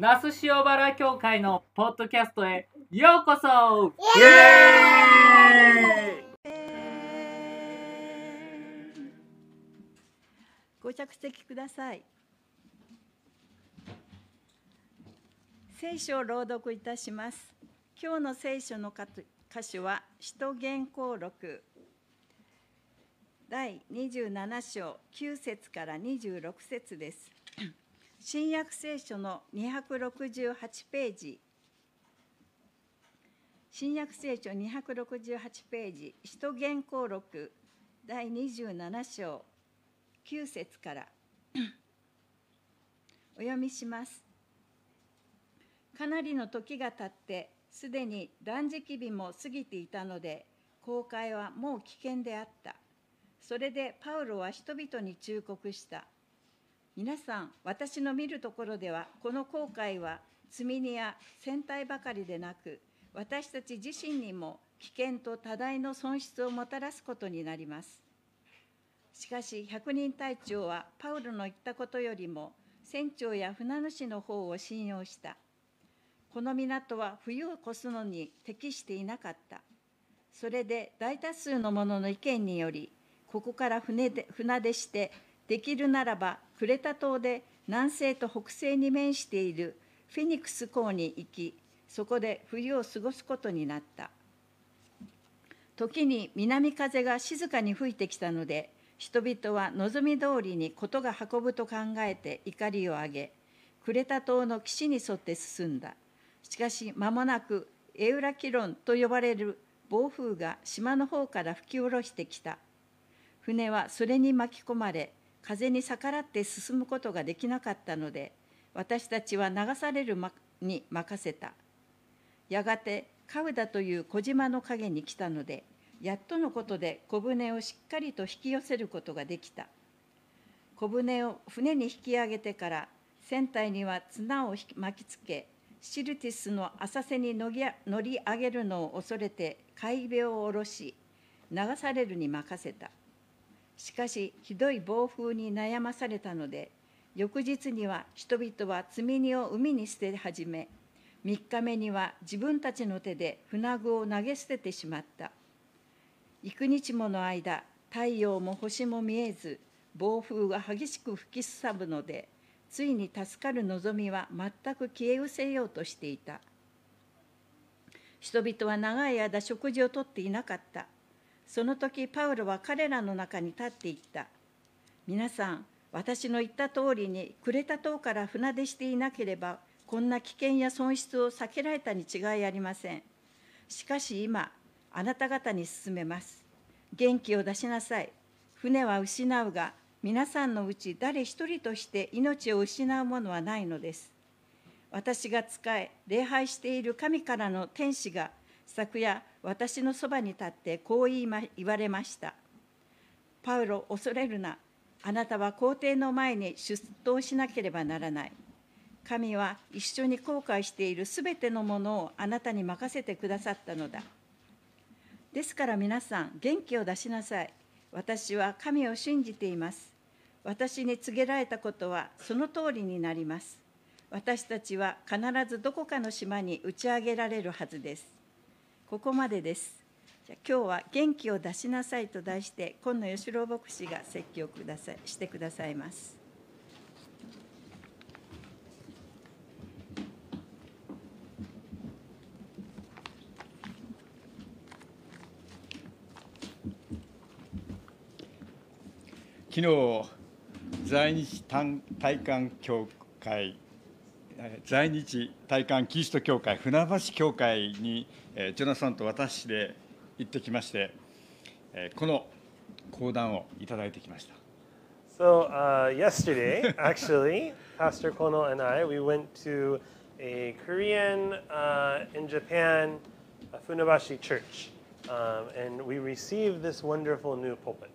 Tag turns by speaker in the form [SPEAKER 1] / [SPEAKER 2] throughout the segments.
[SPEAKER 1] 那須塩原教会のポッドキャストへようこそ
[SPEAKER 2] イエーイ
[SPEAKER 3] ご着席ください。聖書を朗読いたします。今日の聖書の箇所は、使徒言行録第27章9節から26節です。新約聖書の268ページ、新約聖書268ページ、使徒言行録第27章9節から お読みします。かなりの時が経って、すでに断食日も過ぎていたので、公開はもう危険であった。それでパウロは人々に忠告した。皆さん、私の見るところでは、この航海は積み荷や船体ばかりでなく、私たち自身にも危険と多大の損失をもたらすことになります。しかし、百人隊長はパウロの言ったことよりも、船長や船主の方を信用した。この港は冬を越すのに適していなかった。それで大多数の者の意見により、ここから船で船出して、できるならばクレタ島で南西と北西に面しているフェニックス港に行き、そこで冬を過ごすことになった。時に南風が静かに吹いてきたので、人々は望み通りに事が運ぶと考えて怒りを上げ、クレタ島の岸に沿って進んだ。しかし間もなくエウラキロンと呼ばれる暴風が島の方から吹き下ろしてきた。船はそれに巻き込まれ、風に逆らって進むことができなかったので、私たちは流されるに任せた。やがてカウダという小島の陰に来たので、やっとのことで小舟をしっかりと引き寄せることができた。小舟を船に引き上げてから、船体には綱を巻きつけ、シルティスの浅瀬に乗り上げるのを恐れて海辺を下ろし、流されるに任せた。しかし、ひどい暴風に悩まされたので、翌日には人々は積み荷を海に捨て始め、3日目には自分たちの手で船具を投げ捨ててしまった。幾日もの間、太陽も星も見えず、暴風が激しく吹きすさぶので、ついに助かる望みは全く消え失せようとしていた。人々は長い間食事をとっていなかった。その時パウロは彼らの中に立っていった。皆さん、私の言った通りにクレタ島から船出していなければ、こんな危険や損失を避けられたに違いありません。しかし今、あなた方に進めます。元気を出しなさい。船は失うが、皆さんのうち誰一人として命を失うものはないのです。私が仕え、礼拝している神からの天使が昨夜私のそばに立ってこう言いま言われました。パウロ、恐れるな。あなたは皇帝の前に出頭しなければならない。神は一緒に後悔しているすべてのものをあなたに任せてくださったのだ。ですから皆さん、元気を出しなさい。私は神を信じています。私に告げられたことはその通りになります。私たちは必ずどこかの島に打ち上げられるはずです。ここまでです。じゃ今日は元気を出しなさいと題して、今野義郎牧師が説教くださいしてくださいます。
[SPEAKER 2] 昨日在日体感協会在日体感キリスト教会船橋教会にジョナサンと私で行ってきましてこの講談をいただいてきました。
[SPEAKER 4] So uh, yesterday, actually, Pastor Kono and I, we went to a Korean uh, in Japan a Funabashi church, um, and we received this wonderful new pulpit.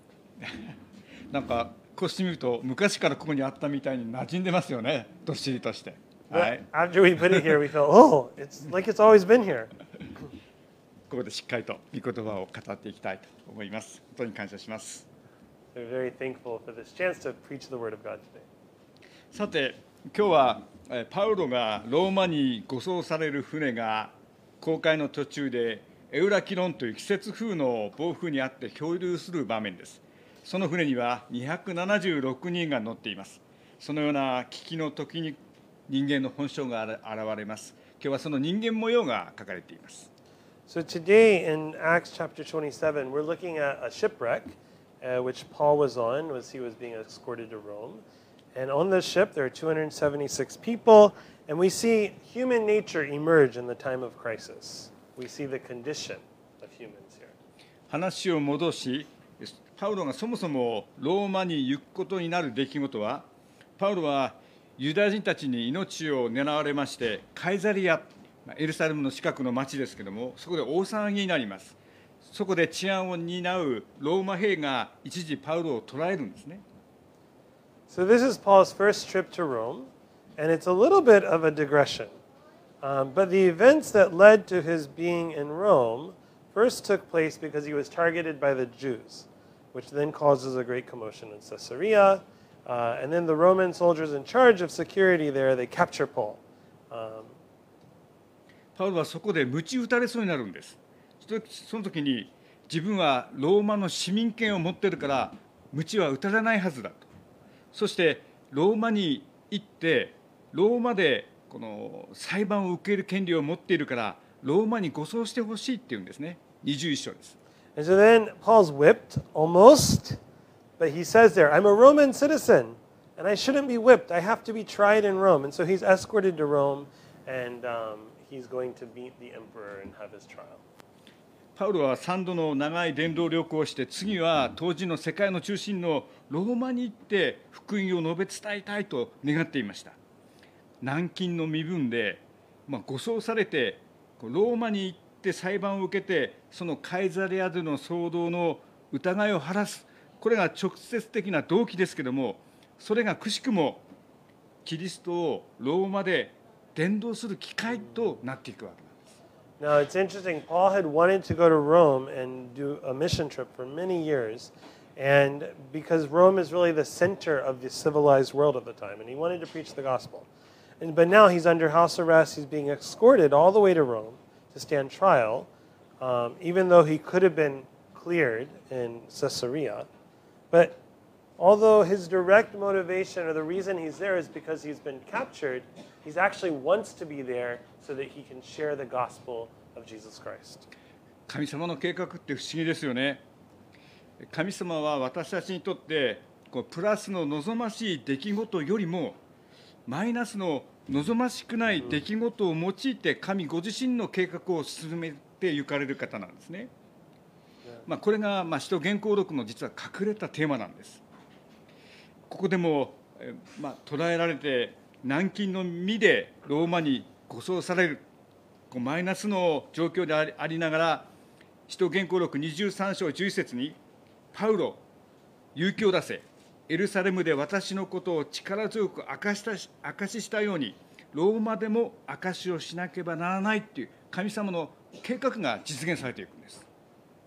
[SPEAKER 2] なんかこうしてみると昔からここにあったみたいに馴染んでますよねどっしりとして。は
[SPEAKER 4] But
[SPEAKER 2] い、
[SPEAKER 4] after we put it here, we felt, oh, it's like it's always been here.
[SPEAKER 2] ここでしっかりと御言葉を語っていきたいと思います。本当に感謝します。
[SPEAKER 4] We're very thankful for this chance to preach the Word of God today.
[SPEAKER 2] さて今日はえーパウロがローマに護送される船が航海の途中でエウラキロンという季節風の暴風にあって漂流する場面ですその船には276人が乗っていますそのような危機の時に人間の本性が現れます今日はその人間模様が書かれています
[SPEAKER 4] So today in Acts chapter 27, we're looking at a shipwreck uh, which Paul was on as he was being escorted to Rome. And on this ship, there are 276 people, and we see human nature emerge in the time of crisis. We see the condition of humans here.
[SPEAKER 2] 話を戻しパウロがそもそもローマに行くことになる出来事はパウロはユダヤ人たちに命を狙われましてカイザリアエルサレムの近くの町ですけどもそこで大騒ぎになりますそこで治安を担うローマ兵が一時パウロを捕らえるんですね
[SPEAKER 4] So this is Paul's first trip to Rome, and it's a little bit of a digression. Um, but the events that led to his being in Rome first took place because he was targeted by the Jews, which then causes a great commotion in Caesarea. Uh, and then the Roman soldiers in charge of security there, they capture Paul. Um,
[SPEAKER 2] パウロはそこで鞭打たれそうになるんです。その時に自分はローマの市民権を持ってるから鞭は打たれないはずだと。そしてローマに行ってローマでこの裁判を受ける権利を持っているからローマに護送してほしいっていうんですね。21章です。
[SPEAKER 4] And so then Paul's whipped almost, but he says there, I'm a Roman citizen, and I shouldn't be whipped. I have to be tried in Rome. And so he's escorted to Rome, and um, he's going to meet the emperor and have his trial.
[SPEAKER 2] パウロは3度の長い伝道旅行をして次は当時の世界の中心のローマに行って福音を述べ伝えたいと願っていました軟禁の身分で、まあ、護送されてこうローマに行って裁判を受けてそのカイザレアでの騒動の疑いを晴らすこれが直接的な動機ですけどもそれがくしくもキリストをローマで伝道する機会となっていくわけなんです
[SPEAKER 4] Now it's interesting. Paul had wanted to go to Rome and do a mission trip for many years, and because Rome is really the center of the civilized world at the time, and he wanted to preach the gospel. And, but now he's under house arrest. He's being escorted all the way to Rome to stand trial, um, even though he could have been cleared in Caesarea. But although his direct motivation or the reason he's there is because he's been captured, he actually wants to be there so that he can share the gospel of Jesus Christ.
[SPEAKER 2] 神様の計画って不思議ですよね神様は私たちにとってこうプラスの望ましい出来事よりもマイナスの望ましくない出来事を用いて神ご自身の計画を進めて行かれる方なんですね、うんまあ、これがまあ使徒原稿録の実は隠れたテーマなんです。ここでも、えまあ、捕らえられて軟禁の身でローマに護送されるこうマイナスの状況でありながら使徒原稿録23章11節にパウロ勇気を出せエルサレムで私のことを力強く明かしたし証ししたようにローマでも証しをしなければならないっていう神様の計画が実現されていくんです。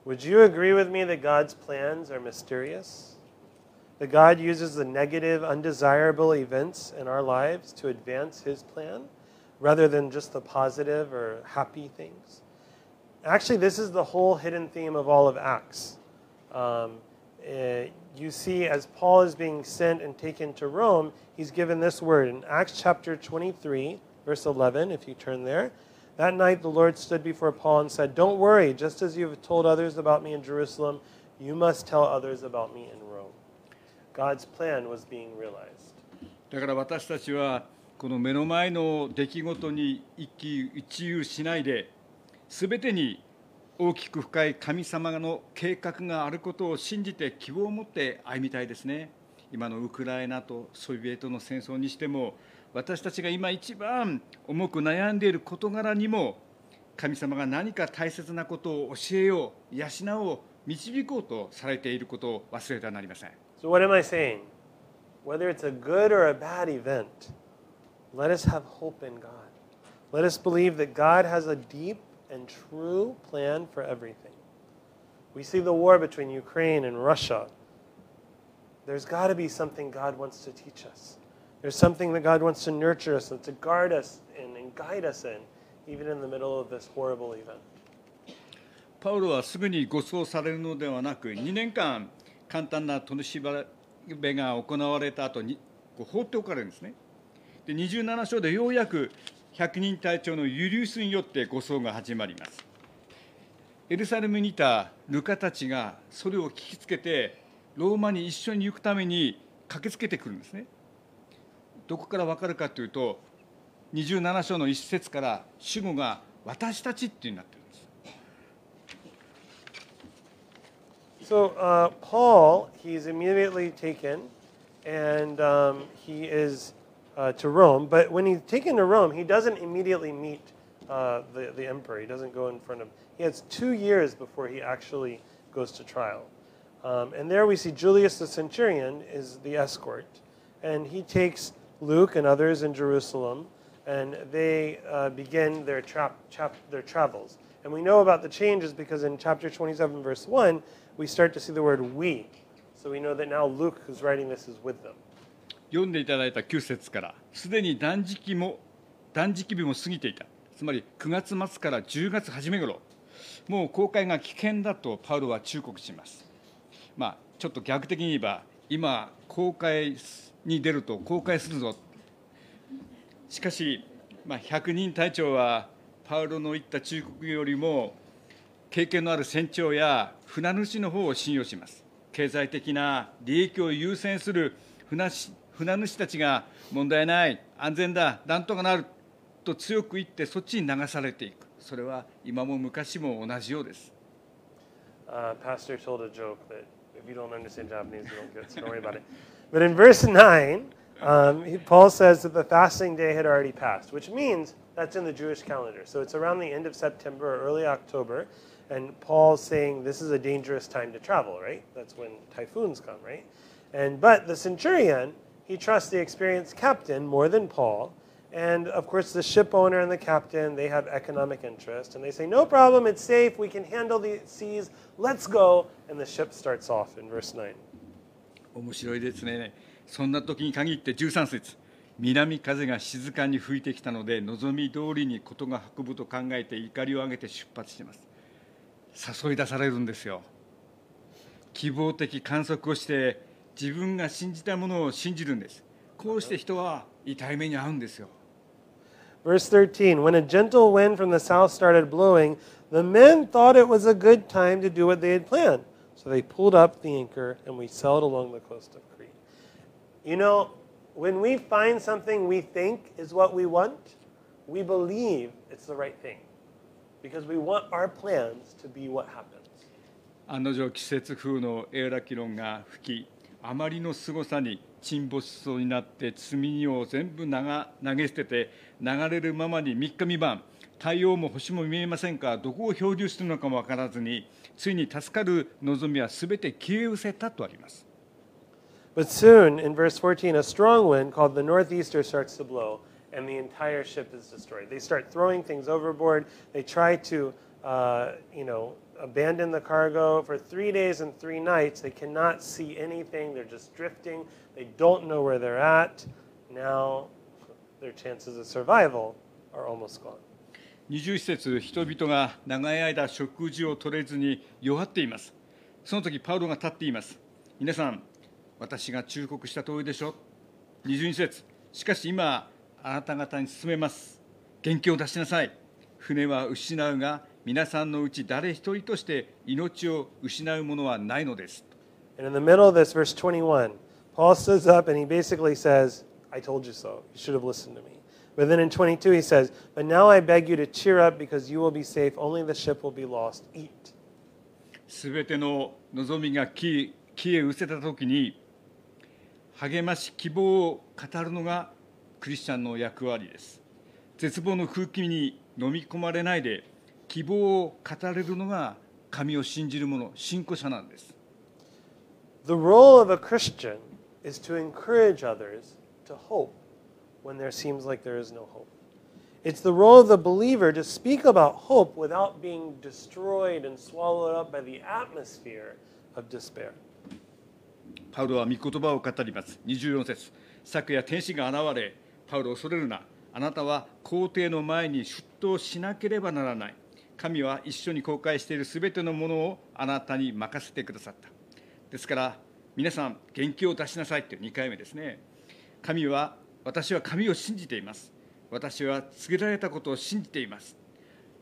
[SPEAKER 4] Would you agree with me that God's plans are mysterious? That God uses the negative, undesirable events in our lives to advance His plan rather than just the positive or happy things? Actually, this is the whole hidden theme of all of Acts. Um, eh, you see, as Paul is being sent and taken to Rome, he's given this word in Acts chapter 23, verse 11, if you turn there. That night the Lord stood before Paul and said, Don't worry, just as you have told others about me in Jerusalem, you must tell others about me in Rome. God's plan was being realized.
[SPEAKER 2] だから私たちはこの目の前の出来事に一喜一憂しないで全てに大きく深い神様の計画があることを信じて希望を持って歩みたいですね今のウクライナとソビエトの戦争にしても私たちが今一番重く悩んでいる事柄にも神様が何か大切なことを教えよう養おう導こうとされていることを忘れてはなりません
[SPEAKER 4] So, what am I saying? Whether it's a good or a bad event, let us have hope in God. Let us believe that God has a deep and true plan for everything. We see the war between Ukraine and Russia. There's got to be something God wants to teach us. There's something that God wants to nurture us and to guard us in and guide us in, even in the middle of this horrible event.
[SPEAKER 2] パウロはすぐに護送されるのではなく2年間簡単な取り調べが行われた後にこう放っておかれるんですね。で27章でようやく100人隊長のユリウスによって護送が始まります。エルサレムにいたルカたちがそれを聞きつけてローマに一緒に行くために駆けつけてくるんですね。どこから分かるかというと27章の一節から主語が私たちっていうになってるんです
[SPEAKER 4] So uh, Paul, he's immediately taken, and um, he is uh, to Rome. But when he's taken to Rome, he doesn't immediately meet uh, the the emperor. He doesn't go in front of. He has two years before he actually goes to trial. Um, and there we see Julius the centurion is the escort, and he takes Luke and others in Jerusalem, and they uh, begin their tra- chap- their travels. And we know about the changes because in chapter 27, verse 1, we start to see the word we. So we know that now Luke, who's writing this, is with them.
[SPEAKER 2] 読んでいただいた9節からすでに断食も断食日も過ぎていたつまり9月末から10月初め頃もう公開が危険だとパウロは忠告しますまあちょっと逆的に言えば今公開に出ると公開するぞ。しかし、まあ、100人隊長はパウロの言った忠告よりも経験のある船長や船主の方を信用します。経済的な利益を優先する船し船主たちが問題ない安全だなんとかなると強く言ってそっちに流されていく。それは今も昔も同じようです。
[SPEAKER 4] Uh, But in verse 9, um, Paul says that the fasting day had already passed, which means that's in the Jewish calendar. So it's around the end of September or early October, and Paul's saying this is a dangerous time to travel, right? That's when typhoons come, right? And but the centurion, he trusts the experienced captain more than Paul. And of course, the ship owner and the captain, they have economic interest. And they say, no problem, it's safe, we can handle the seas, let's go. And the ship starts off in verse 9.
[SPEAKER 2] 面白いですね。そんな時に限って13節。南風が静かに吹いてきたので望み通りに事が運ぶと考えて怒りを上げて出発します。誘い出されるんですよ。希望的観測をして自分が信じたものを信じるんです。こうして人は痛い目に遭うんですよ。
[SPEAKER 4] Verse 13 When a gentle wind from the south started blowing, the men thought it was a good time to do what they had planned. So they pulled up the anchor and we sailed along the coast of Crete. You know, when we find something we think is what we want, we believe it's the right thing because we want our plans to be what happens.
[SPEAKER 2] 案の定季節風のエーラキロンが吹き あまりの凄さに沈没しそうになって積み荷を全部投が投げ捨てて流れるままに3日3晩太陽も星も見えませんかどこを漂流しているのかも分からずについに助かる望みは全て消え失せたとあります
[SPEAKER 4] But soon, in verse 14, a strong wind called the northeaster starts to blow, and the entire ship is destroyed. They start throwing things overboard. They try to, uh, you know, abandon the cargo for three days and three nights. They cannot see anything. They're just drifting. They don't know where they're at. Now, their chances of survival are almost gone.
[SPEAKER 2] 21節人々が長い間食事を取れずに弱っていますその時パウロが立っています皆さん私が忠告した通りでしょ22節しかし今あなた方に進めます元気を出しなさい船は失うが皆さんのうち誰一人として命を失うものはないのです
[SPEAKER 4] And in the middle of this, verse 21, Paul stands up and he basically says, I told you so. You should have listened to me. But then in 22, he says, But now I beg you to cheer up because you will be safe. Only the ship will be lost. Eat.
[SPEAKER 2] すべての望みが消え消え失せた時に励まし希望を語るのがクリスチャンの役割です絶望の空気に飲み込まれないで希望を語れるのが神を信じる者信仰者なんです
[SPEAKER 4] The role of a Christian is to encourage others to hope when there seems like there is no hope. It's the role of the believer to speak about hope without being destroyed and swallowed up by the atmosphere of despair.
[SPEAKER 2] パウロは御言葉を語ります24節昨夜天使が現れパウロ恐れるなあなたは皇帝の前に出頭しなければならない神は一緒に公開しているすべてのものをあなたに任せてくださった。ですから皆さん元気を出しなさいって2回目ですね。神は私は神を信じています。私は告げられたことを信じています。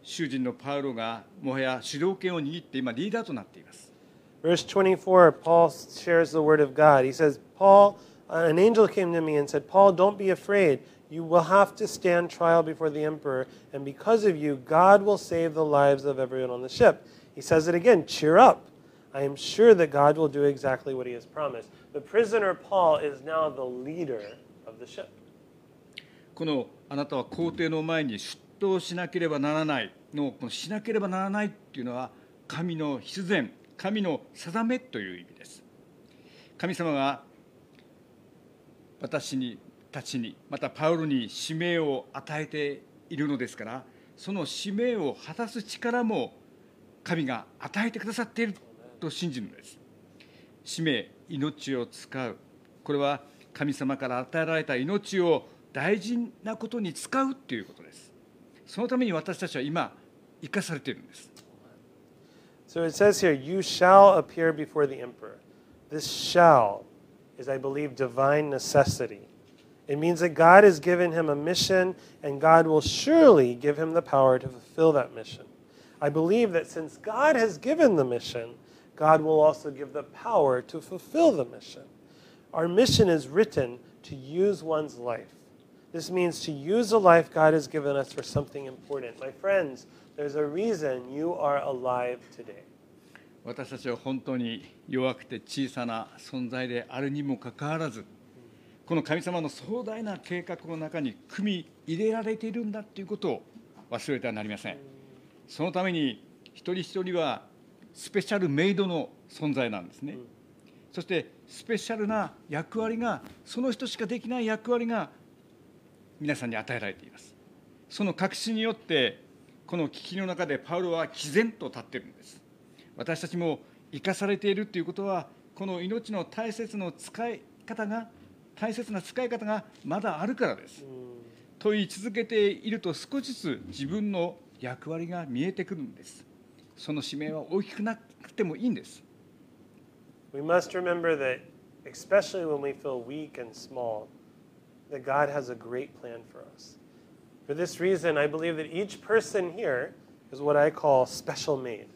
[SPEAKER 2] 囚人のパウロがもはや主導権を握って今リーダーとなっています。
[SPEAKER 4] Verse 24, Paul shares the word of God. He says, Paul, an angel came to me and said, Paul, don't be afraid. You will have to stand trial before the emperor, and because of you, God will save the lives of everyone on the ship. He says it again cheer up. I am sure that God will do exactly what he has promised. The prisoner Paul is now the leader of the ship.
[SPEAKER 2] このあなたは皇帝の前に出頭しなければならないのこのしなければならないっていうのは神の必然神の定めという意味です神様が私にたちにまたパウロに使命を与えているのですからその使命を果たす力も神が与えてくださっていると信じるのです使命命を使うこれは神様から与えられた命を大事なことに使うということですそのために私たちは今生かされているんです
[SPEAKER 4] So it says here, you shall appear before the emperor. This shall is, I believe, divine necessity. It means that God has given him a mission, and God will surely give him the power to fulfill that mission. I believe that since God has given the mission, God will also give the power to fulfill the mission. Our mission is written to use one's life. This means to use the life God has given us for something important. My friends, there's a reason you are alive today.
[SPEAKER 2] 私たちは本当に弱くて小さな存在であるにもかかわらず この神様の壮大な計画の中に組み入れられているんだということを忘れてはなりません。そのために一人一人はスペシャルメイドの存在なんですね。そしてスペシャルな役割がその人しかできない役割が皆さんに与えられています。その確信によってこの危機の中でパウロは毅然と立っているんです。私たちも生かされているということはこの命の大切な使い方が大切な使い方がまだあるからです。と言い続けていると少しずつ自分の役割が見えてくるんです。その使命は大きくなくてもいいんです。
[SPEAKER 4] We must remember that, especially when we feel weak and small, that God has a great plan for us. For this reason, I believe that each person here is what I call special made.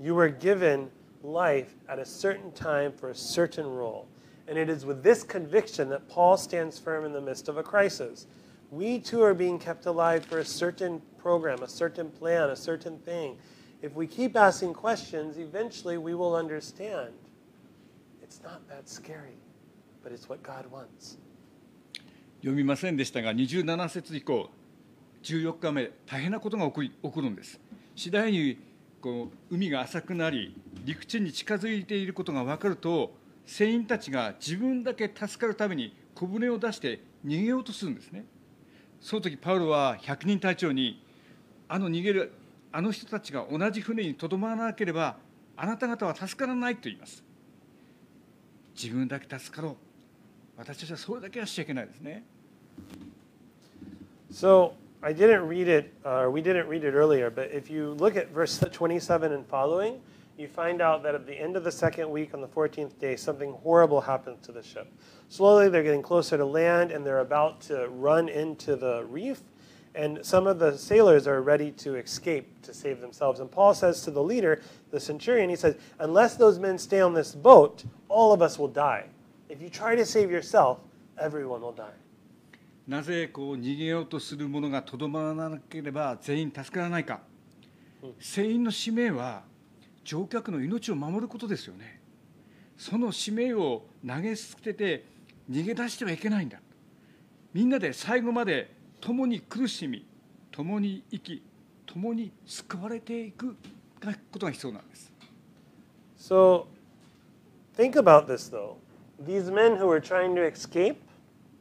[SPEAKER 4] You were given life at a certain time for a certain role. And it is with this conviction that Paul stands firm in the midst of a crisis. We too are being kept alive for a certain program, a certain plan, a certain thing. If we keep asking questions, eventually we will understand. It's not that scary, but it's what God wants.
[SPEAKER 2] 読みませんでしたが27節以降14日目大変なことが起こり起こるんです次第にこう海が浅くなり陸地に近づいていることが分かると船員たちが自分だけ助かるために小舟を出して逃げようとするんですね。その時パウロは百人隊長にあの逃げるあの人たちが同じ船にとどまらなければあなた方は助からないと言います。自分だけ助かろう。私たちはそれだけはしちゃいけないですね。
[SPEAKER 4] So I didn't read it, or we didn't read it earlier, but if you look at verse 27 and following, you find out that at the end of the second week on the 14th day, something horrible happens to the ship. Slowly, they're getting closer to land and they're about to run into the reef. And some of the sailors are ready to escape to save themselves. And Paul says to the leader, the centurion, he says, Unless those men stay on this boat, all of us will die. If you try to save yourself, everyone will die.
[SPEAKER 2] なぜこう逃げようとする者がとどまらなければ全員助からないか船員の使命は 乗客の命を守ることですよねその使命を投げ捨てて逃げ出してはいけないんだみんなで最後まで共に苦しみ共に生き共に救われていくことが必要なんです
[SPEAKER 4] So think about this though. These men who were trying to escape,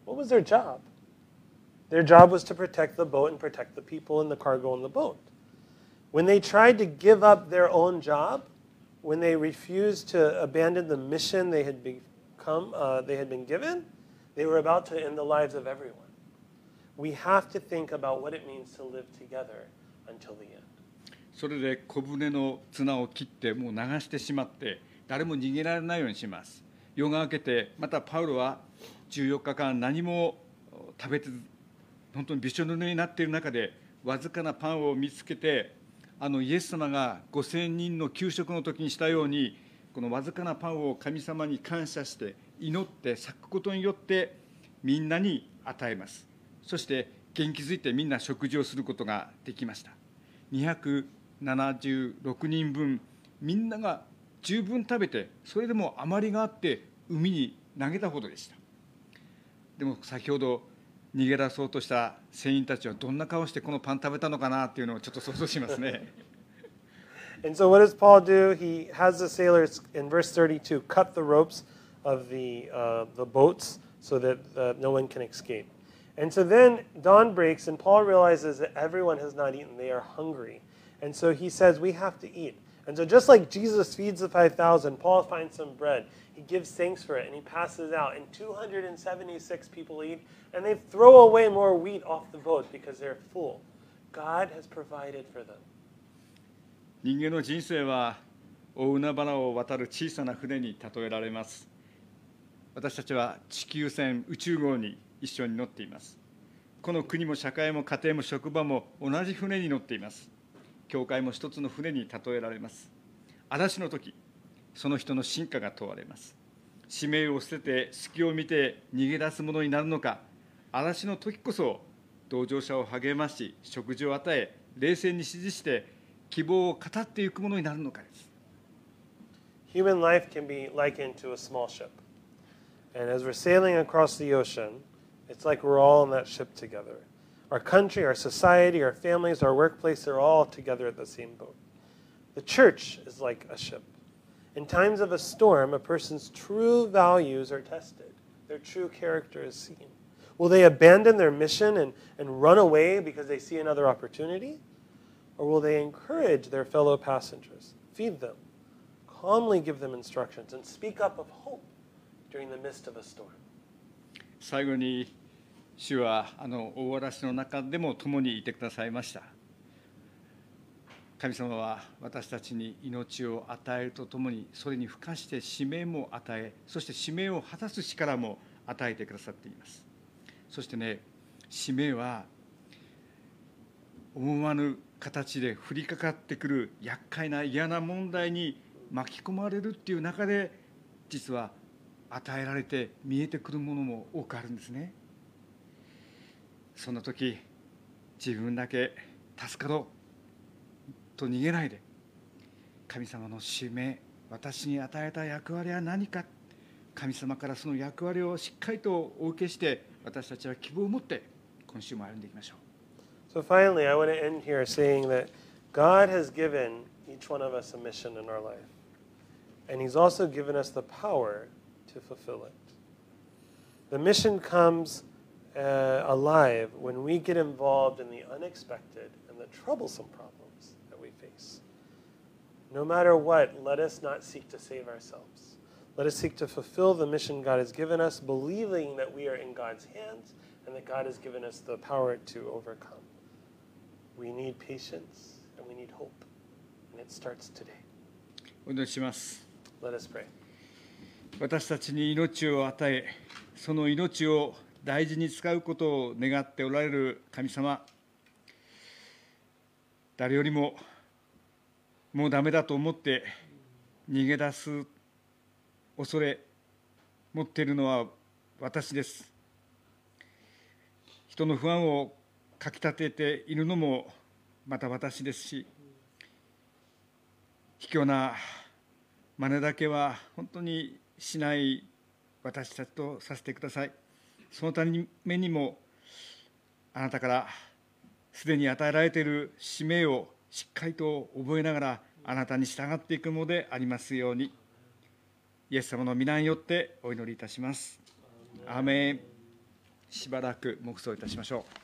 [SPEAKER 4] what was their job? Their job was to protect the boat and protect the people and the cargo on the boat. When they tried to give up their own job, when they refused to abandon the mission they had become, uh, they had been given, They were about to end the lives of everyone. We have to think about what it means to live together until the end.
[SPEAKER 2] それで小舟の綱を切ってもう流してしまって誰も逃げられないようにします夜が明けてまたパウロは14日間何も食べて本当にびしょ濡れになっている中でわずかなパンを見つけて あのイエス様が5,000人の給食の時にしたようにこのわずかなパンを神様に感謝して祈って咲くことによってみんなに与えます。そして元気づいてみんな食事をすることができました。276人分みんなが十分食べてそれでも余りがあって海に投げたほどでした。でも先ほど逃げ出そうとした船員たちはどんな顔してこのパン食べたのかなっていうのをちょっと想像しますね
[SPEAKER 4] And so, what does Paul do? He has the sailors in verse 32 cut the ropes of the, uh, the boats so that uh, no one can escape. And so then dawn breaks, and Paul realizes that everyone has not eaten. They are hungry. And so he says, We have to eat. And so, just like Jesus feeds the 5,000, Paul finds some bread. He gives thanks for it, and he passes out. And 276 people eat, and they throw away more wheat off the boat because they're full. God has provided for them.
[SPEAKER 2] 人間の人生は大海原を渡る小さな船に例えられます私たちは地球船宇宙号に一緒に乗っていますこの国も社会も家庭も職場も同じ船に乗っています教会も一つの船に例えられます嵐の時その人の進化が問われます使命を捨てて隙を見て逃げ出すものになるのか嵐の時こそ同乗者を励まし食事を与え冷静に指示して希望を語っていくものになるのかです
[SPEAKER 4] Human life can be likened to a small ship. And as we're sailing across the ocean, it's like we're all in that ship together. Our country, our society, our families, our workplace, they're all together at the same boat. The church is like a ship. In times of a storm, a person's true values are tested, their true character is seen. Will they abandon their mission and, and run away because they see another opportunity? Or will they encourage their fellow passengers, feed them, calmly give them instructions, and speak up of hope during the midst of a storm?
[SPEAKER 2] 最後に 主はあの大嵐の中でも共にいてくださいました。神様は私たちに命を与えるとともにそれに付加して使命も与えそして使命を果たす力も与えてくださっています。そしてね使命は思わぬ形で降りかかってくる厄介な嫌な問題に巻き込まれるっていう中で実は与えられて見えてくるものも多くあるんですね。そんな時自分だけ助かろうと逃げないで神様の使命私に与えた役割は何か神様からその役割をしっかりとお受けして私たちは希望を持って今週も歩んでいきましょう
[SPEAKER 4] So finally, I want to end here saying that God has given each one of us a mission in our life. And He's also given us the power to fulfill it. The mission comes uh, alive when we get involved in the unexpected and the troublesome problems that we face. No matter what, let us not seek to save ourselves. Let us seek to fulfill the mission God has given us, believing that we are in God's hands and that God has given us the power to overcome. We need patience and we need hope. And it starts today.
[SPEAKER 2] お祈りします
[SPEAKER 4] Let us pray.
[SPEAKER 2] 私たちに命を与えその命を 大事に使うことを願っておられる神様誰よりももうダメだと思って逃げ出す恐れ持っているのは私です。人の不安をかきたてているのもまた私ですし卑怯な真似だけは本当にしない私たちとさせてください。そのためにもあなたからすでに与えられている使命をしっかりと覚えながらあなたに従っていくのでありますように。イエス様の皆によってお祈りいたします。アメン。しばらく黙想いたしましょう。